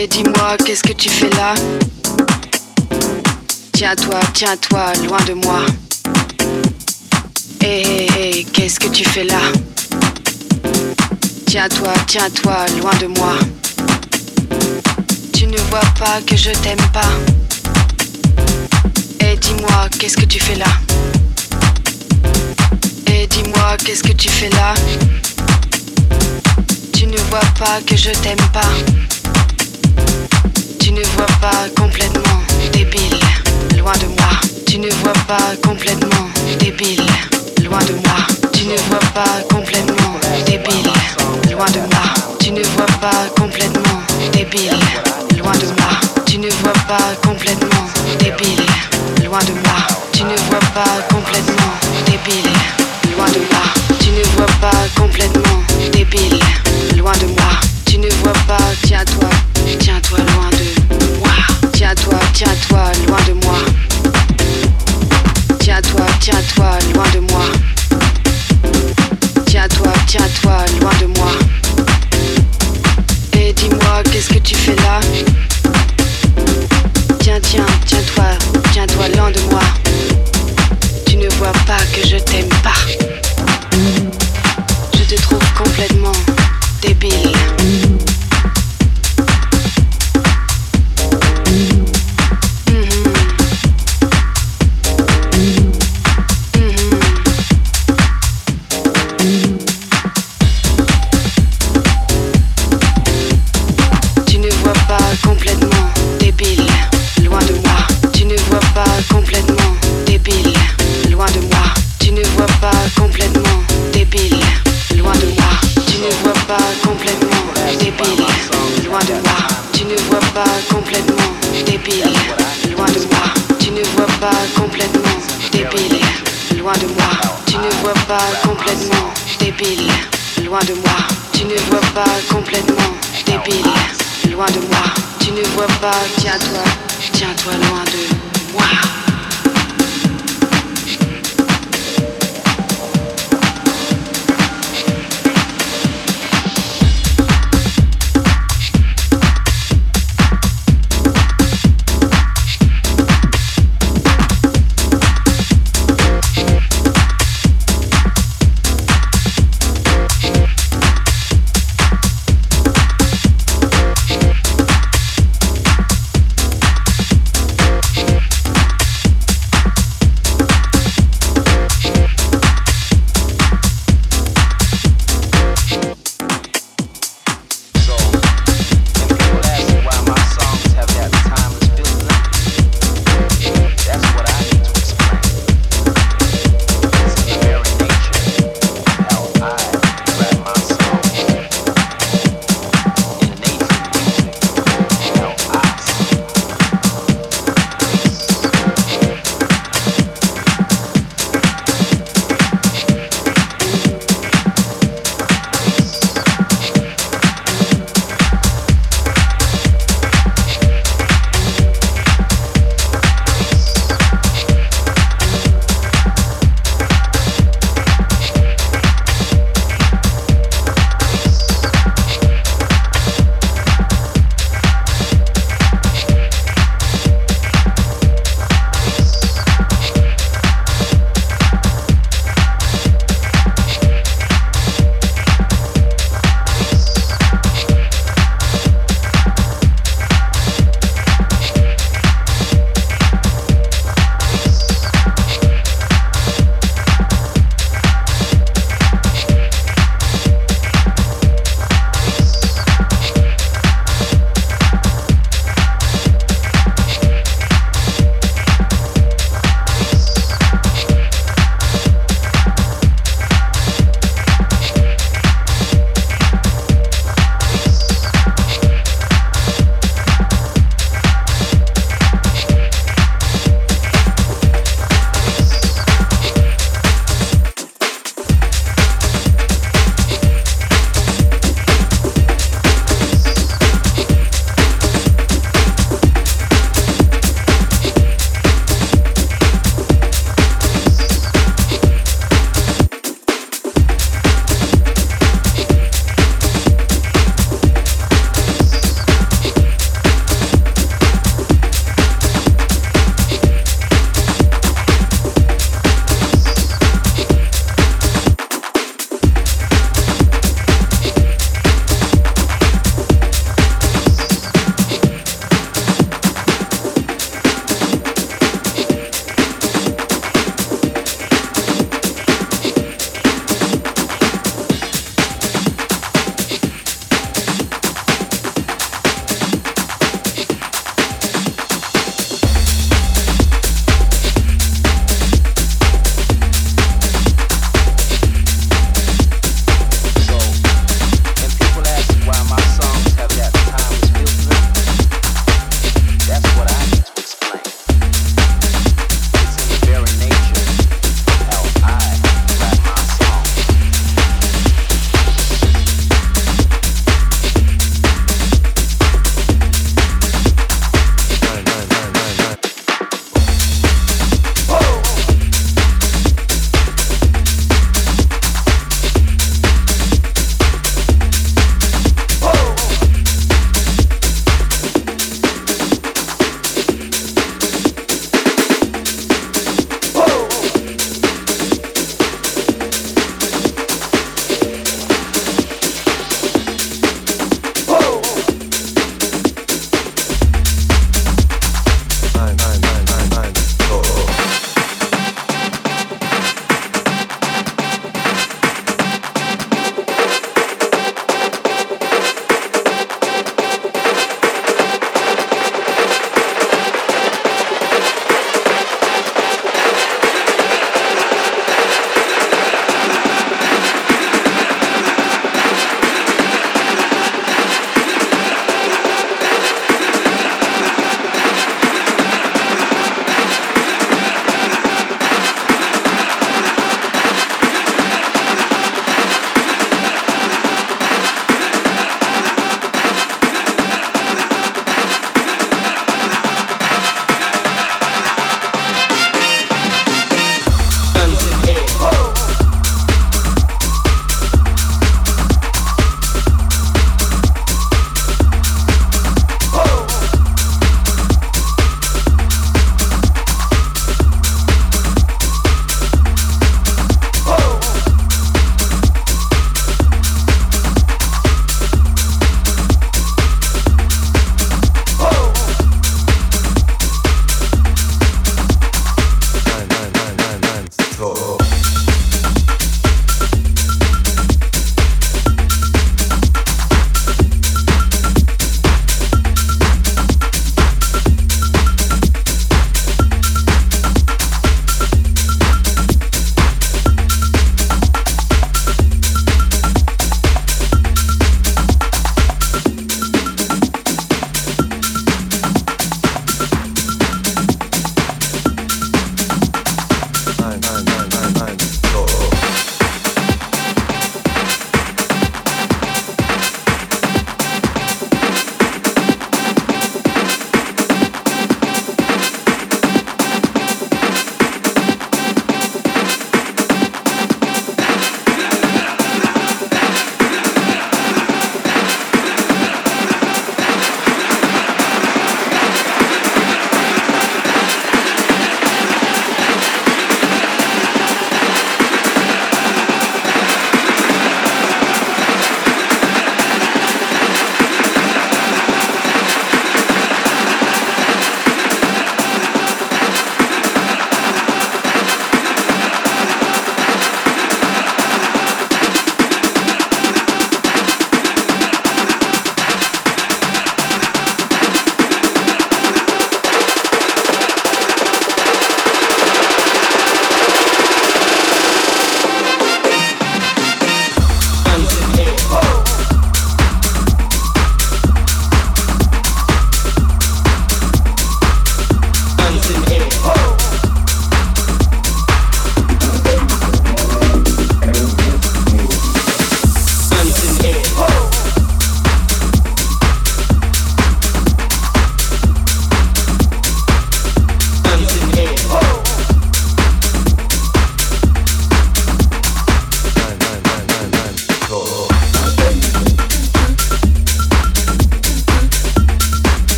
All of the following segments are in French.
Et dis-moi, qu'est-ce que tu fais là Tiens-toi, tiens-toi, loin de moi. Hé, hé, hé, qu'est-ce que tu fais là Tiens-toi, tiens-toi, loin de moi. Tu ne vois pas que je t'aime pas. Et dis-moi, qu'est-ce que tu fais là Et dis-moi, qu'est-ce que tu fais là Tu ne vois pas que je t'aime pas. Tu ne vois pas complètement débile, loin de moi. Tu ne vois pas complètement débile, loin de moi. Tu ne vois pas complètement débile, loin de moi. Tu ne vois pas complètement débile, loin de moi. Tu ne vois pas complètement débile, loin de moi. Tu ne vois pas complètement débile, loin de moi. Tu ne vois pas complètement débile, loin de moi. Tu ne vois pas, tiens-toi, tiens-toi loin de moi. Tiens-toi, tiens-toi loin de moi. Tiens-toi, tiens-toi loin de moi. Tiens-toi, tiens-toi loin de moi. Et dis-moi, qu'est-ce que tu fais là? Tiens, tiens, tiens-toi, tiens-toi loin de moi. Tu ne vois pas que je t'aime pas. Je te trouve complètement débile. Pas complètement débile, loin de moi. Tu ne vois pas complètement débile, loin de moi. Tu ne vois pas complètement débile, loin de moi. Tu ne vois pas complètement débile, loin de moi. Tu ne vois pas, tiens-toi, tiens-toi loin de moi.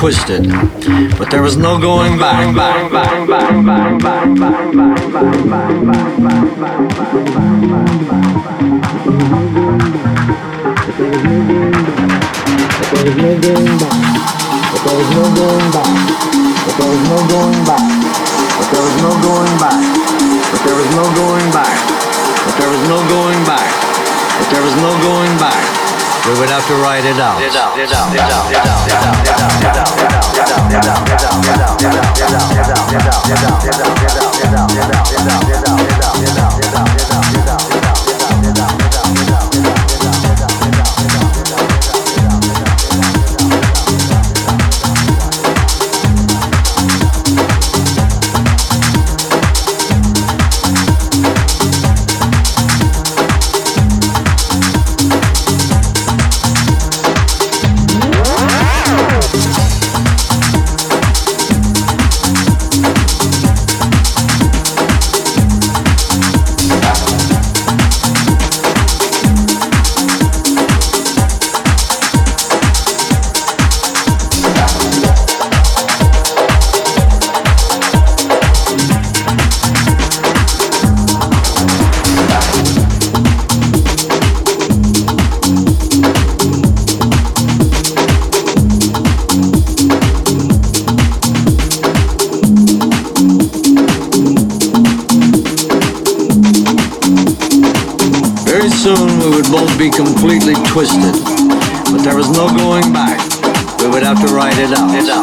twisted, but there was no going back. there was no going back. There was no going back. There was no going back. There was no going back. There was no going back. There was no going back. There was no going back. We would have to write it out. It out. twisted, but there was no going back. We would have to ride it out.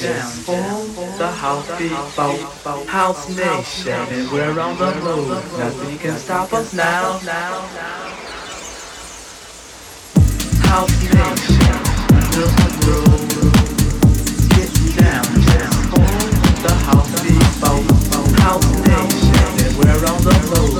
Nation. The house big boat, house nation. And we're on the move, nothing can stop us now. House nation, the groove. Get down, down. The house big boat, house nation. And we're on the move.